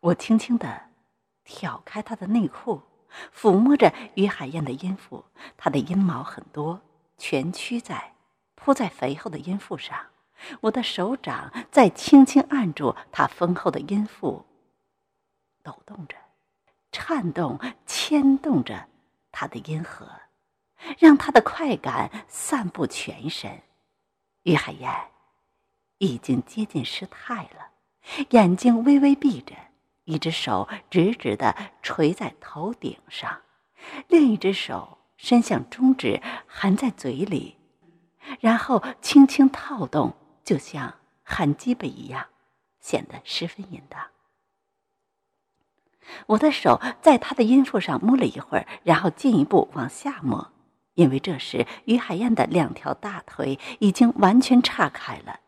我轻轻地挑开她的内裤，抚摸着于海燕的阴腹，她的阴毛很多，蜷曲在铺在肥厚的阴腹上。我的手掌在轻轻按住她丰厚的阴腹，抖动着，颤动，牵动着她的阴核，让她的快感散布全身。于海燕已经接近失态了，眼睛微微闭着。一只手直直的垂在头顶上，另一只手伸向中指，含在嘴里，然后轻轻套动，就像含鸡巴一样，显得十分淫荡。我的手在他的阴腹上摸了一会儿，然后进一步往下摸，因为这时于海燕的两条大腿已经完全岔开了，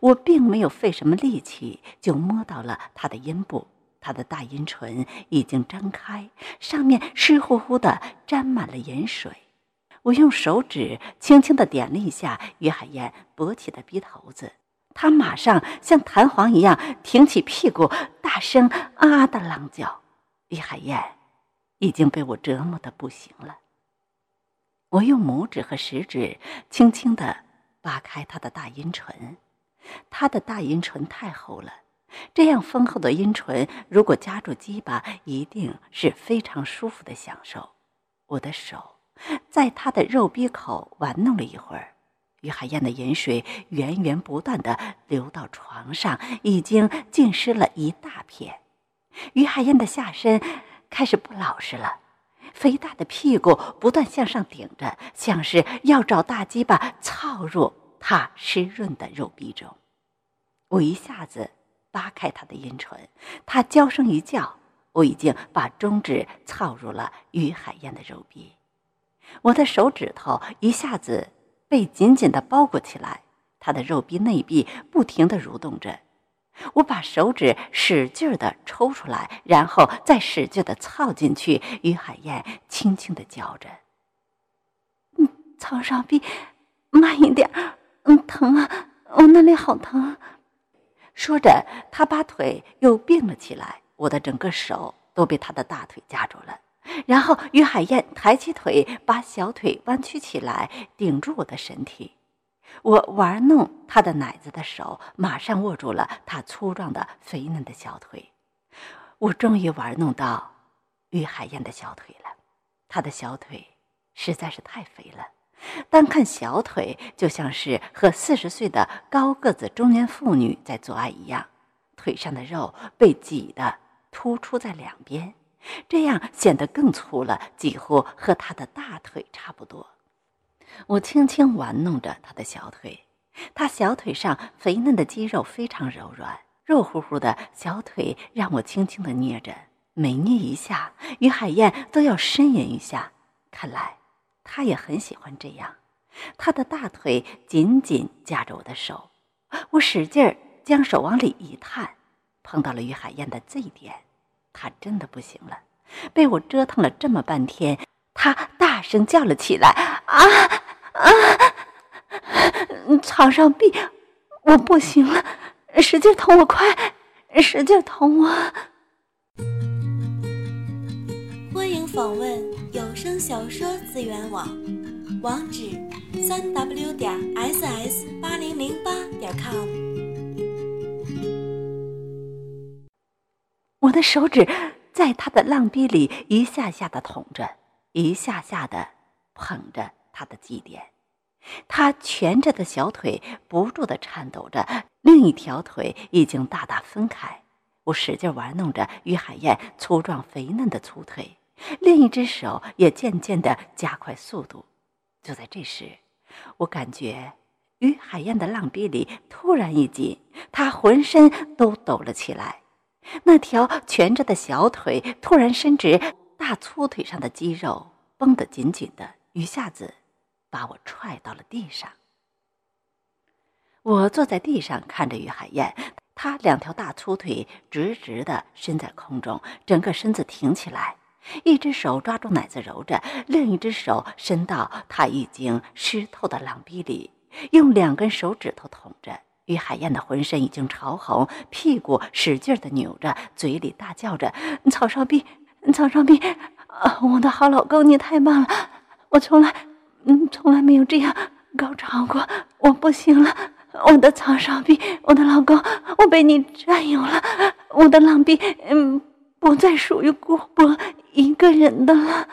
我并没有费什么力气就摸到了他的阴部。他的大阴唇已经张开，上面湿乎乎的，沾满了盐水。我用手指轻轻的点了一下于海燕勃起的鼻头子，她马上像弹簧一样挺起屁股，大声啊的浪叫。于海燕已经被我折磨的不行了。我用拇指和食指轻轻的扒开她的大阴唇，她的大阴唇太厚了。这样丰厚的阴唇，如果夹住鸡巴，一定是非常舒服的享受。我的手在他的肉壁口玩弄了一会儿，于海燕的饮水源源不断地流到床上，已经浸湿了一大片。于海燕的下身开始不老实了，肥大的屁股不断向上顶着，像是要找大鸡巴操入他湿润的肉壁中。我一下子。扒开他的阴唇，他娇声一叫，我已经把中指操入了于海燕的肉壁，我的手指头一下子被紧紧的包裹起来，他的肉壁内壁不停的蠕动着，我把手指使劲的抽出来，然后再使劲的操进去，于海燕轻轻的叫着：“嗯，操上壁，慢一点，嗯，疼啊，我那里好疼。”啊。说着，他把腿又并了起来，我的整个手都被他的大腿夹住了。然后，于海燕抬起腿，把小腿弯曲起来，顶住我的身体。我玩弄他的奶子的手，马上握住了他粗壮的、肥嫩的小腿。我终于玩弄到于海燕的小腿了，他的小腿实在是太肥了。单看小腿，就像是和四十岁的高个子中年妇女在做爱一样，腿上的肉被挤得突出在两边，这样显得更粗了，几乎和她的大腿差不多。我轻轻玩弄着她的小腿，她小腿上肥嫩的肌肉非常柔软，肉乎乎的小腿让我轻轻的捏着，每捏一下，于海燕都要呻吟一下。看来。他也很喜欢这样，他的大腿紧紧夹着我的手，我使劲儿将手往里一探，碰到了于海燕的这一点，他真的不行了，被我折腾了这么半天，他大声叫了起来：“啊啊！床上壁，我不行了，使劲捅我，快，使劲捅我！”小说资源网网址：三 w 点 ss 八零零八点 com。我的手指在他的浪逼里一下下的捅着，一下下的捧着他的祭奠。他蜷着的小腿不住的颤抖着，另一条腿已经大大分开。我使劲玩弄着于海燕粗壮肥嫩的粗腿。另一只手也渐渐的加快速度。就在这时，我感觉于海燕的浪壁里突然一紧，她浑身都抖了起来。那条蜷着的小腿突然伸直，大粗腿上的肌肉绷得紧紧的，一下子把我踹到了地上。我坐在地上看着于海燕，她两条大粗腿直直的伸在空中，整个身子挺起来。一只手抓住奶子揉着，另一只手伸到他已经湿透的浪逼里，用两根手指头捅着。于海燕的浑身已经潮红，屁股使劲的扭着，嘴里大叫着：“曹少斌，曹少斌，啊，我的好老公，你太棒了！我从来，嗯，从来没有这样高潮过，我不行了，我的曹少斌，我的老公，我被你占有了，我的浪逼，嗯，不再属于顾波一个人的了。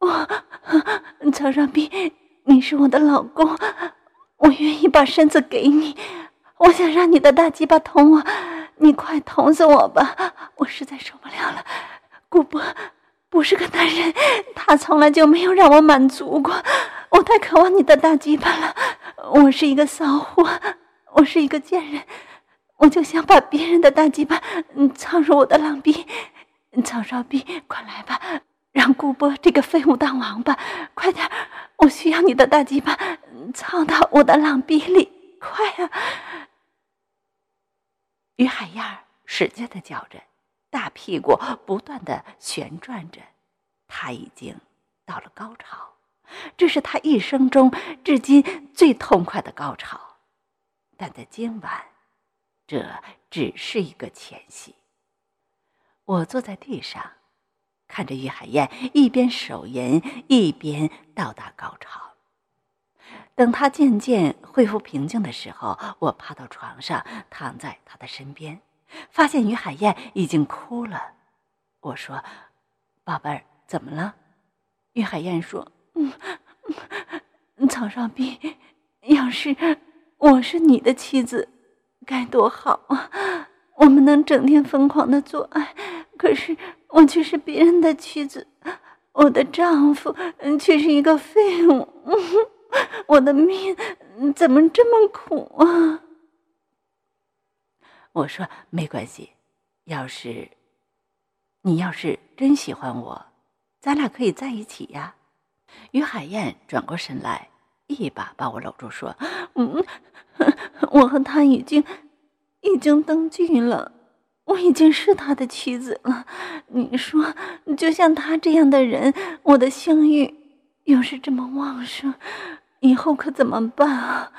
我，曹尚斌，你是我的老公。”我愿意把身子给你，我想让你的大鸡巴捅我，你快捅死我吧！我实在受不了了。顾波不是个男人，他从来就没有让我满足过。我太渴望你的大鸡巴了。我是一个骚货，我是一个贱人，我就想把别人的大鸡巴嗯藏入我的浪逼。曹少斌，快来吧，让顾波这个废物当王八，快点！我需要你的大鸡巴。藏到我的浪逼里，快啊！于海燕使劲的叫着，大屁股不断的旋转着，他已经到了高潮，这是他一生中至今最痛快的高潮。但在今晚，这只是一个前戏。我坐在地上，看着于海燕一边手淫一边到达高潮。等他渐渐恢复平静的时候，我爬到床上，躺在他的身边，发现于海燕已经哭了。我说：“宝贝儿，怎么了？”于海燕说：“嗯，曹少斌，要是我是你的妻子，该多好啊！我们能整天疯狂的做爱，可是我却是别人的妻子，我的丈夫却是一个废物。”我的命怎么这么苦啊！我说没关系，要是你要是真喜欢我，咱俩可以在一起呀。于海燕转过身来，一把把我搂住，说：“嗯，我和他已经已经登记了，我已经是他的妻子了。你说，就像他这样的人，我的性欲又是这么旺盛。”以后可怎么办啊？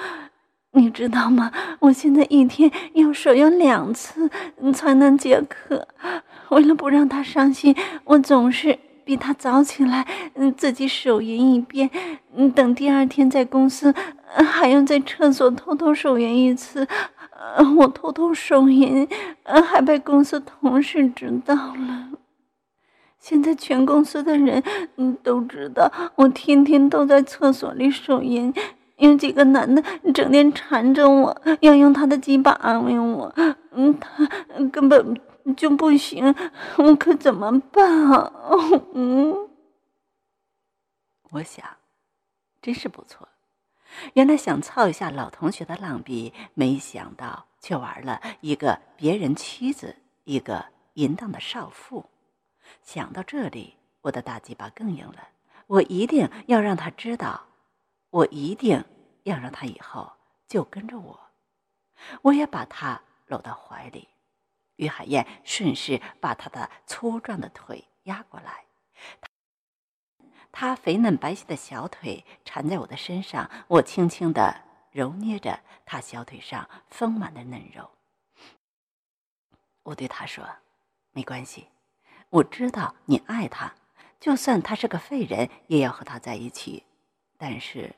你知道吗？我现在一天要手淫两次才能解渴。为了不让他伤心，我总是比他早起来，嗯，自己手淫一遍，嗯，等第二天在公司还要在厕所偷偷手淫一次。我偷偷手淫，还被公司同事知道了。现在全公司的人嗯都知道，我天天都在厕所里手淫，有几个男的整天缠着我，要用他的鸡巴安慰我，嗯，他根本就不行，我可怎么办啊？嗯，我想，真是不错，原来想操一下老同学的浪逼，没想到却玩了一个别人妻子，一个淫荡的少妇。想到这里，我的大鸡巴更硬了。我一定要让他知道，我一定要让他以后就跟着我。我也把他搂到怀里，于海燕顺势把他的粗壮的腿压过来，他肥嫩白皙的小腿缠在我的身上，我轻轻的揉捏着他小腿上丰满的嫩肉。我对他说：“没关系。”我知道你爱他，就算他是个废人，也要和他在一起。但是，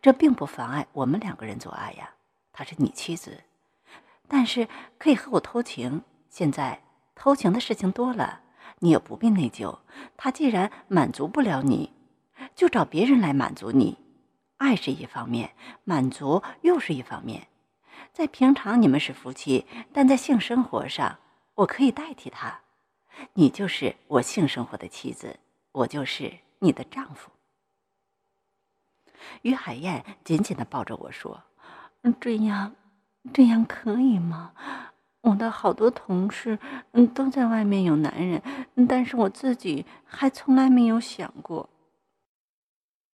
这并不妨碍我们两个人做爱呀。她是你妻子，但是可以和我偷情。现在偷情的事情多了，你也不必内疚。他既然满足不了你，就找别人来满足你。爱是一方面，满足又是一方面。在平常你们是夫妻，但在性生活上，我可以代替他。你就是我性生活的妻子，我就是你的丈夫。于海燕紧紧的抱着我说：“这样，这样可以吗？我的好多同事，嗯，都在外面有男人，但是我自己还从来没有想过。